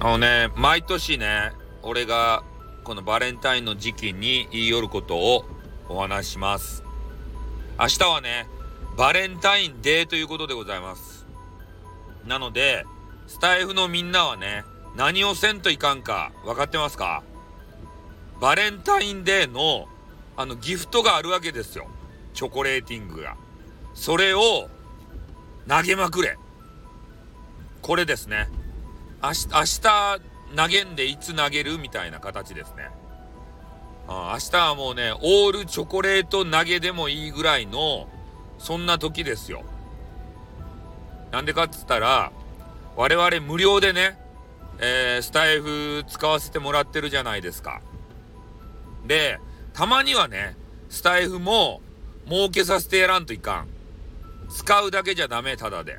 あのね、毎年ね、俺がこのバレンタインの時期に言い寄ることをお話します。明日はね、バレンタインデーということでございます。なので、スタイフのみんなはね、何をせんといかんか分かってますか？バレンタインデーのあのギフトがあるわけですよ。チョコレーティングが。それを投げまくれ。これですね。明日、明日投げんでいつ投げるみたいな形ですね。あ明日はもうね、オールチョコレート投げでもいいぐらいの、そんな時ですよ。なんでかっつったら、我々無料でね、えー、スタイフ使わせてもらってるじゃないですか。で、たまにはね、スタイフも儲けさせてやらんといかん。使うだけじゃダメ、ただで。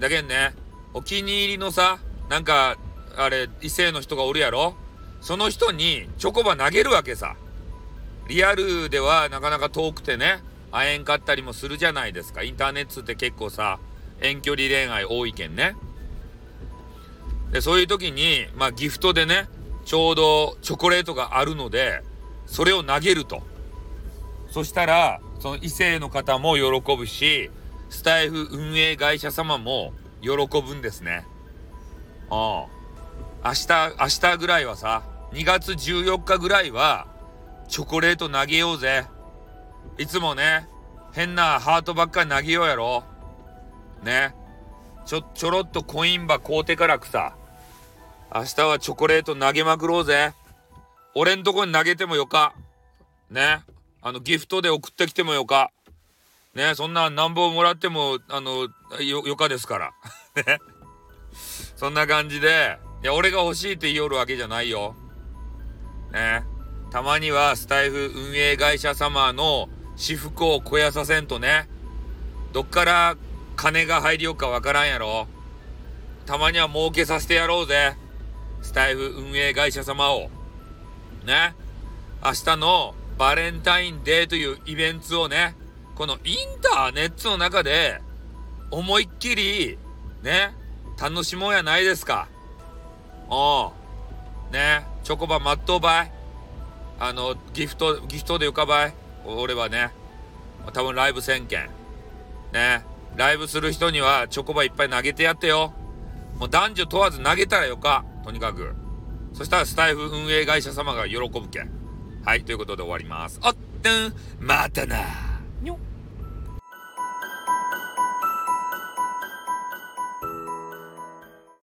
だけんね、お気に入りのさ、なんか、あれ、異性の人がおるやろ？その人にチョコバ投げるわけさ。リアルではなかなか遠くてね、会えんかったりもするじゃないですか。インターネットって結構さ、遠距離恋愛多いけんね。で、そういう時に、まあギフトでね、ちょうどチョコレートがあるので、それを投げると。そしたら、その異性の方も喜ぶし、スタイフ運営会社様も喜ぶんですね。ああ。明日、明日ぐらいはさ、2月14日ぐらいは、チョコレート投げようぜ。いつもね、変なハートばっかり投げようやろ。ね。ちょ、ちょろっとコインバ買うてからくさ。明日はチョコレート投げまくろうぜ。俺んとこに投げてもよか。ね。あの、ギフトで送ってきてもよか。ね。そんな何本もらっても、あの、よ、よかですから。ね。そんな感じで、いや、俺が欲しいって言いよるわけじゃないよ。ね。たまにはスタイフ運営会社様の私服を肥やさせんとね、どっから金が入りようかわからんやろ。たまには儲けさせてやろうぜ。スタイフ運営会社様を。ね。明日のバレンタインデーというイベントをね、このインターネットの中で思いっきり、ね、楽しもうやないですか。おう。ね、チョコバ待っとうばい。あの、ギフト、ギフトで浮かばい。俺はね、多分ライブ宣言。ね、ライブする人にはチョコバいっぱい投げてやってよ。もう男女問わず投げたらよか。とにかく。そしたらスタイフ運営会社様が喜ぶけん。はい、ということで終わります。あっ、ん、またな Nope.